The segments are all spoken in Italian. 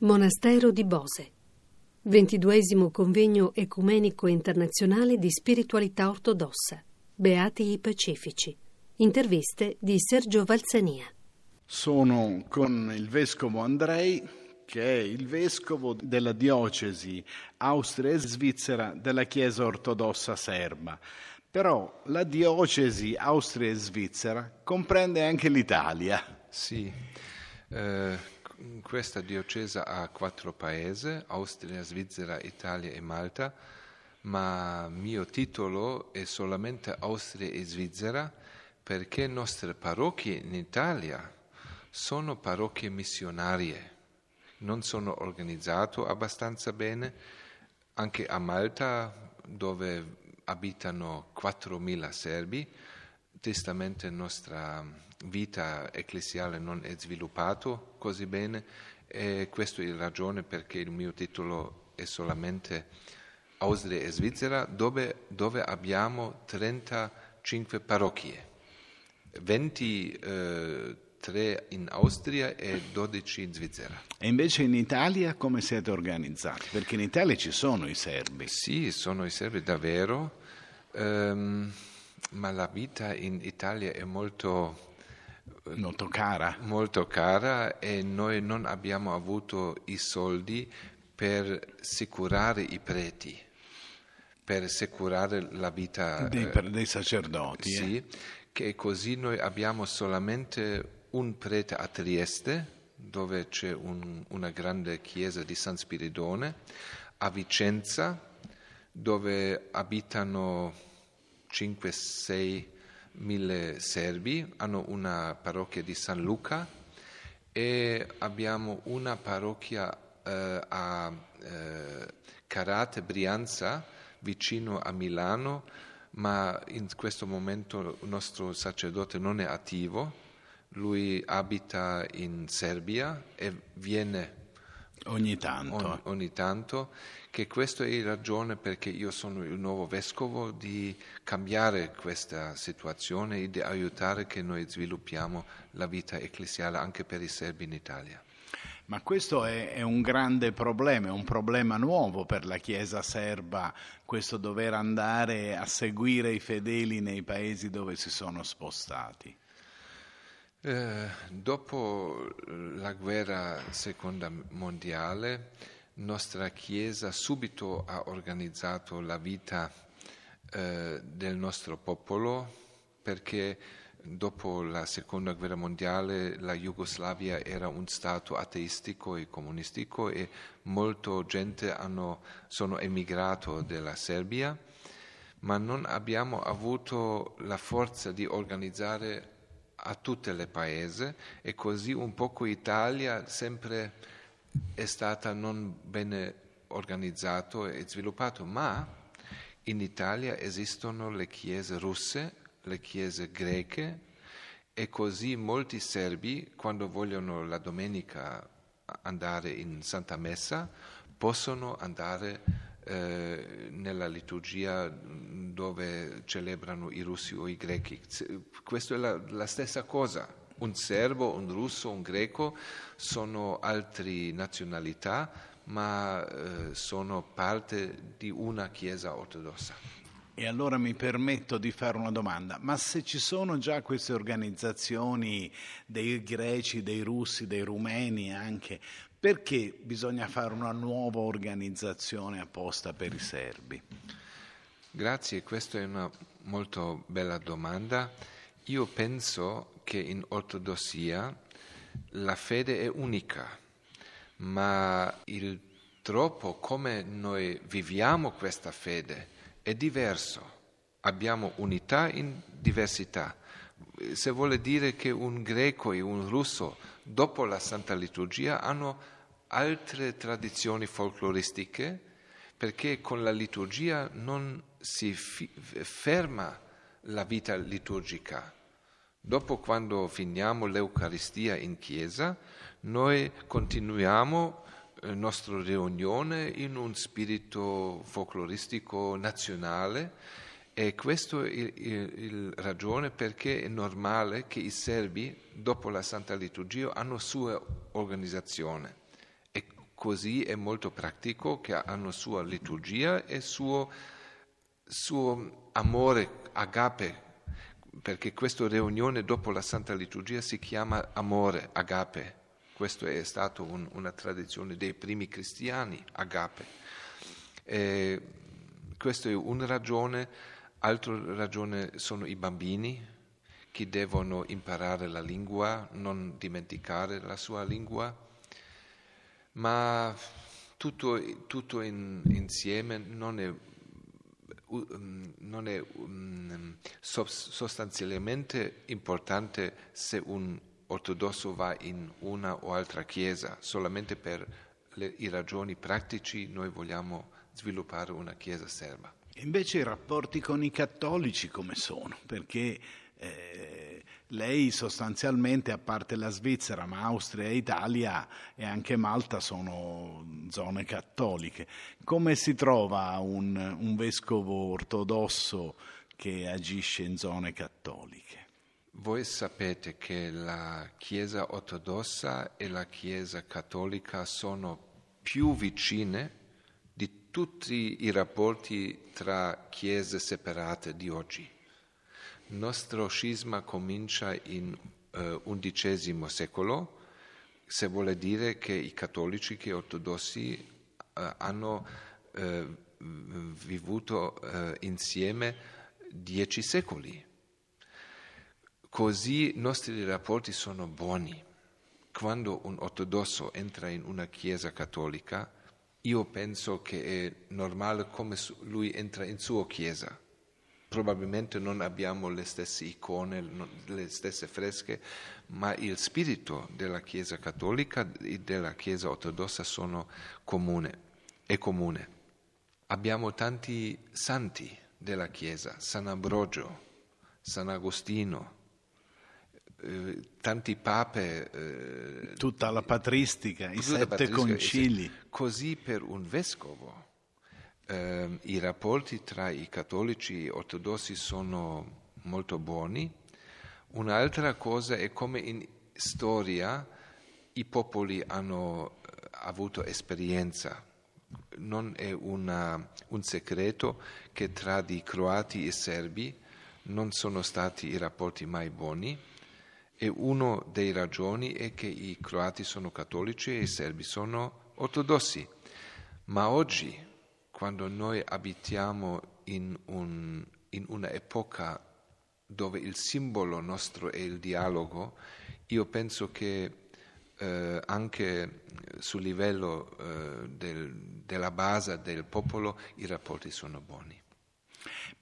Monastero di Bose. Ventiduesimo convegno ecumenico internazionale di spiritualità ortodossa. Beati i Pacifici. Interviste di Sergio Valsania. Sono con il vescovo Andrei, che è il vescovo della diocesi Austria e Svizzera della Chiesa ortodossa serba. Però la diocesi Austria e Svizzera comprende anche l'Italia. Sì, eh, questa diocesi ha quattro paesi, Austria, Svizzera, Italia e Malta, ma il mio titolo è solamente Austria e Svizzera perché le nostre parrocchie in Italia sono parrocchie missionarie, non sono organizzate abbastanza bene, anche a Malta dove abitano 4.000 serbi, tristemente la nostra vita ecclesiale non è sviluppata così bene e questa è la ragione perché il mio titolo è solamente Austria e Svizzera dove, dove abbiamo 35 parrocchie, 23 eh, in Austria e 12 in Svizzera. E invece in Italia come siete organizzati? Perché in Italia ci sono i serbi. Sì, sono i serbi davvero, um, ma la vita in Italia è molto molto cara. molto cara e noi non abbiamo avuto i soldi per assicurare i preti, per assicurare la vita dei, eh, dei sacerdoti. Sì, eh. che così noi abbiamo solamente un prete a Trieste, dove c'è un, una grande chiesa di San Spiridone, a Vicenza, dove abitano 5-6 mille serbi, hanno una parrocchia di San Luca e abbiamo una parrocchia eh, a eh, Carate, Brianza, vicino a Milano, ma in questo momento il nostro sacerdote non è attivo, lui abita in Serbia e viene ogni tanto, ogni, ogni tanto che questa è la ragione perché io sono il nuovo vescovo di cambiare questa situazione e di aiutare che noi sviluppiamo la vita ecclesiale anche per i serbi in Italia. Ma questo è, è, un grande problema, è un problema nuovo per la Chiesa serba, questo dover andare a seguire i fedeli nei paesi dove si sono spostati. Eh, dopo la guerra seconda mondiale, nostra Chiesa subito ha organizzato la vita eh, del nostro popolo perché dopo la seconda guerra mondiale la Jugoslavia era un stato ateistico e comunistico e molta gente hanno, sono emigrato dalla Serbia, ma non abbiamo avuto la forza di organizzare a tutte le paesi e così un poco Italia sempre è stata non bene organizzato e sviluppato, ma in Italia esistono le chiese russe, le chiese greche e così molti serbi quando vogliono la domenica andare in Santa Messa possono andare eh, nella liturgia dove celebrano i russi o i greci. Questa è la, la stessa cosa un serbo, un russo, un greco sono altre nazionalità, ma eh, sono parte di una Chiesa ortodossa. E allora mi permetto di fare una domanda, ma se ci sono già queste organizzazioni dei greci, dei russi, dei rumeni anche, perché bisogna fare una nuova organizzazione apposta per i serbi? Grazie, questa è una molto bella domanda. Io penso che in ortodossia la fede è unica, ma il troppo come noi viviamo questa fede è diverso. Abbiamo unità in diversità. Se vuole dire che un greco e un russo dopo la Santa Liturgia hanno altre tradizioni folcloristiche perché con la liturgia non si fi- ferma la vita liturgica, Dopo quando finiamo l'Eucaristia in chiesa, noi continuiamo la nostra riunione in un spirito folcloristico nazionale e questa è la ragione perché è normale che i serbi, dopo la Santa Liturgia, hanno sua organizzazione. E così è molto pratico, che hanno sua liturgia e suo, suo amore, agape, perché questa riunione dopo la Santa Liturgia si chiama amore, agape. Questa è stata un, una tradizione dei primi cristiani, agape. E questa è una ragione, altra ragione sono i bambini che devono imparare la lingua, non dimenticare la sua lingua, ma tutto, tutto in, insieme non è non è sostanzialmente importante se un ortodosso va in una o altra chiesa, solamente per le, i ragioni pratici noi vogliamo sviluppare una chiesa serba. Invece i rapporti con i cattolici come sono? Perché eh, lei sostanzialmente, a parte la Svizzera, ma Austria Italia e anche Malta sono zone cattoliche. Come si trova un, un vescovo ortodosso che agisce in zone cattoliche? Voi sapete che la Chiesa ortodossa e la Chiesa cattolica sono più vicine tutti i rapporti tra chiese separate di oggi. Il nostro scisma comincia in XI uh, secolo, se vuole dire che i cattolici e gli ortodossi uh, hanno uh, vissuto insieme dieci secoli Così i nostri rapporti sono buoni. Quando un ortodosso entra in una chiesa cattolica, io penso che è normale come lui entra in sua chiesa. Probabilmente non abbiamo le stesse icone, le stesse fresche, ma il spirito della Chiesa cattolica e della Chiesa ortodossa sono comune, è comune. Abbiamo tanti santi della Chiesa, San Ambrogio, San Agostino, eh, tanti pape. Eh, tutta la patristica, i sette patristica, concili. Così per un vescovo eh, i rapporti tra i cattolici e ortodossi sono molto buoni. Un'altra cosa è come in storia i popoli hanno eh, avuto esperienza. Non è una, un segreto che tra i croati e i serbi non sono stati i rapporti mai buoni e una delle ragioni è che i croati sono cattolici e i serbi sono ortodossi. Ma oggi, quando noi abitiamo in, un, in una epoca dove il simbolo nostro è il dialogo, io penso che eh, anche sul livello eh, del, della base del popolo i rapporti sono buoni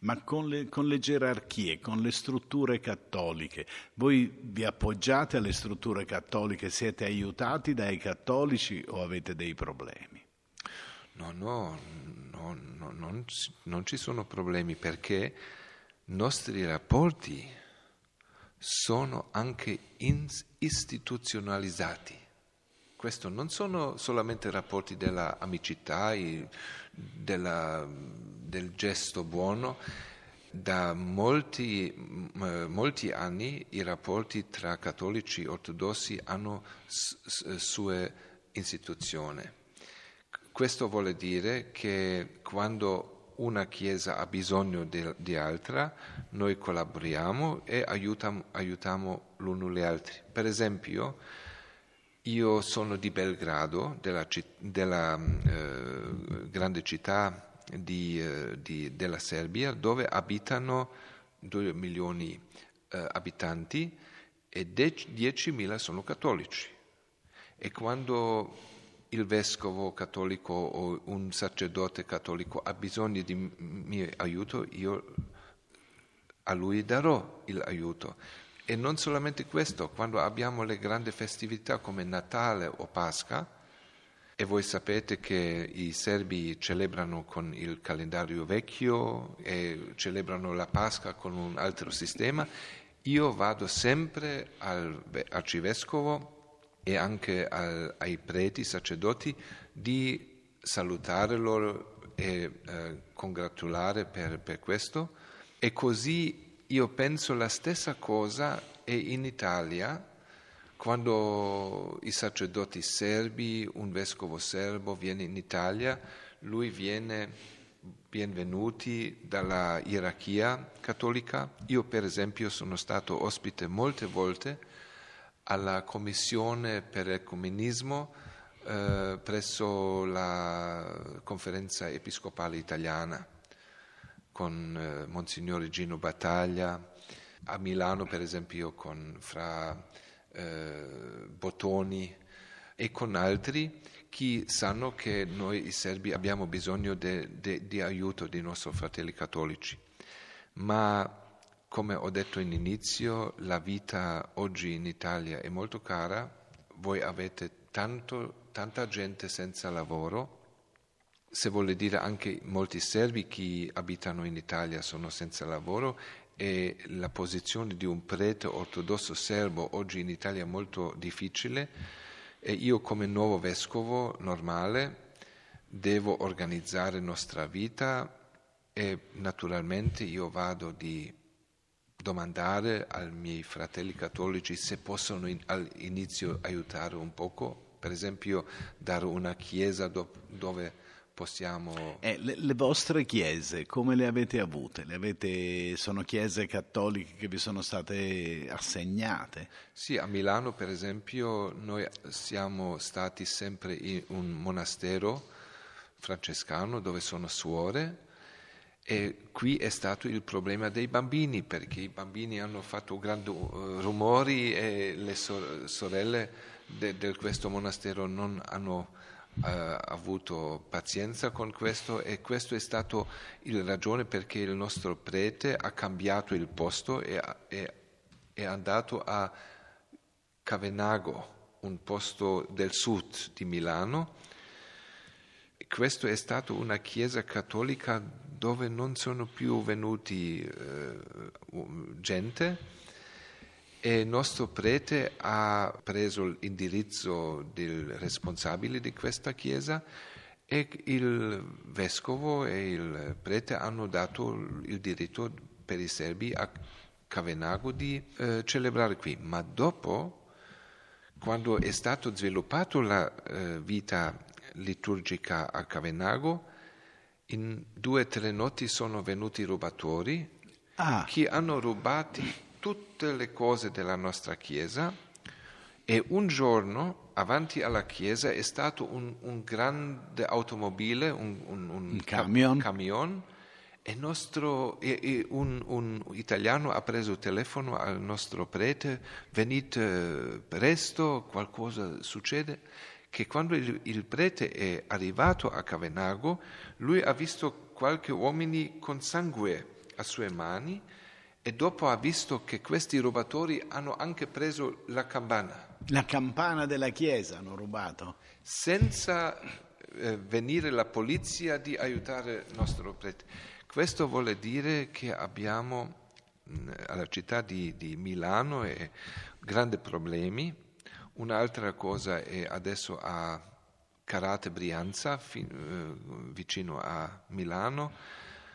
ma con le, con le, gerarchie, con le strutture cattoliche. Voi vi appoggiate alle strutture cattoliche, siete aiutati dai cattolici o avete dei problemi? No, no, no, no non, non ci sono problemi perché i nostri rapporti sono anche istituzionalizzati. Questo non sono solamente rapporti dell'amicità, della, del gesto buono. Da molti, molti, anni i rapporti tra cattolici e ortodossi hanno sue istituzioni. Questo vuole dire che quando una chiesa ha bisogno di, di altra, noi collaboriamo e aiutiamo, aiutiamo l'uno gli altri. Per esempio, io sono di Belgrado, della, della eh, grande città di, eh, di, della Serbia, dove abitano 2 milioni di eh, abitanti e 10.000 sono cattolici. E quando il vescovo cattolico o un sacerdote cattolico ha bisogno di mio aiuto, io a lui darò l'aiuto. E non solamente questo, quando abbiamo le grandi festività come Natale o Pasqua, e voi sapete che i serbi celebrano con il calendario vecchio e celebrano la Pasqua con un altro sistema, io vado sempre al arcivescovo e anche al, ai preti, sacerdoti, di salutare loro e eh, congratulare per, per questo. E così io penso la stessa cosa e in Italia, Quando i sacerdoti serbi, un vescovo serbo viene in Italia, lui viene benvenuti dalla gerarchia cattolica. Io per esempio sono stato ospite molte volte alla Commissione per l'Ecumenismo eh, presso la Conferenza Episcopale Italiana con eh, Monsignore Gino Battaglia, a Milano per esempio con Fra eh, Bottoni e con altri. Che sanno che noi serbi abbiamo bisogno di aiuto dei nostri fratelli cattolici. Ma come ho detto all'inizio, la vita oggi in Italia è molto cara, voi avete tanto, tanta gente senza lavoro, se vuole dire anche molti serbi che abitano in Italia sono senza lavoro e la posizione di un prete ortodosso serbo oggi in Italia è molto difficile. E io come nuovo vescovo normale devo organizzare nostra vita e naturalmente io vado di domandare ai miei fratelli cattolici se possono in, all'inizio aiutare un poco, per esempio dare una chiesa do, dove possiamo... Eh, le, le, vostre chiese, come le avete avute? Le avete, sono chiese cattoliche che vi sono state assegnate? Sì, a Milano per esempio noi siamo stati sempre in un monastero francescano dove sono suore e qui è stato il problema dei bambini perché i bambini hanno fatto grandi uh, rumori e le sorelle di questo monastero non hanno ha avuto pazienza con questo e questo è stato la ragione perché il nostro prete ha cambiato il posto e è, è andato a Cavenago, un posto del sud di Milano. Questo è stata una chiesa cattolica dove non sono più venuti eh, gente e il nostro prete ha preso l'indirizzo del responsabile di questa chiesa e il vescovo e il prete hanno dato il diritto per i serbi a Cavenago di eh, celebrare qui. Ma dopo, quando è stata sviluppata la eh, vita liturgica a Cavenago, in due o tre notti sono venuti rubatori ah. che hanno rubato tutte le cose della nostra Chiesa e un giorno avanti alla Chiesa è stato un, un grande automobile, un, un, un camion. camion e, nostro, e, e un, italiano ha preso il telefono al nostro prete, venite presto, qualcosa succede, che quando il, il prete è arrivato a Cavenago, lui ha visto qualche uomini con sangue a sue mani e dopo ha visto che questi rubatori hanno anche preso la campana. La campana della chiesa hanno rubato? Senza eh, venire la polizia di aiutare il nostro prete. Questo vuole dire che abbiamo mh, alla città di, di Milano e grandi problemi. Un'altra cosa è adesso a Carate Brianza, fi, eh, vicino a Milano,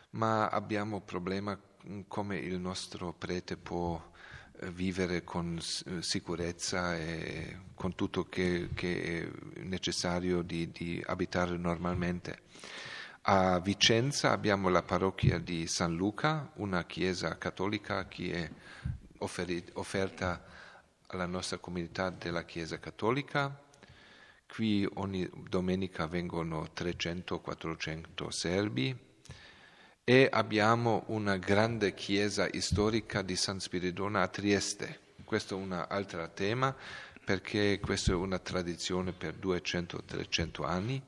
ma abbiamo problema come il nostro prete può eh, vivere con sicurezza e con tutto che, che è necessario di, di, abitare normalmente. A Vicenza abbiamo la parrocchia di San Luca, una chiesa cattolica che è offerta alla nostra comunità della Chiesa cattolica. Qui ogni domenica vengono 300-400 serbi e abbiamo una grande chiesa storica di San Spiridone a Trieste. Questo è un altro tema perché questa è una tradizione per 200-300 anni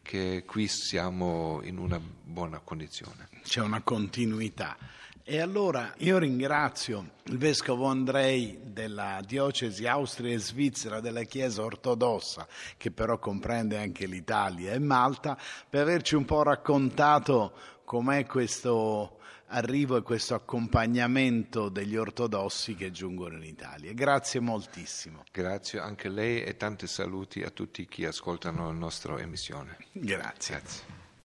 che qui siamo in una buona condizione. C'è una continuità. E allora io ringrazio il vescovo Andrei della diocesi Austria e Svizzera della Chiesa ortodossa, che però comprende anche l'Italia e Malta, per averci un po' raccontato com'è questo arrivo e questo accompagnamento degli ortodossi che giungono in Italia. Grazie moltissimo. Grazie anche a lei e tanti saluti a tutti chi ascoltano la nostra emissione. Grazie. Grazie.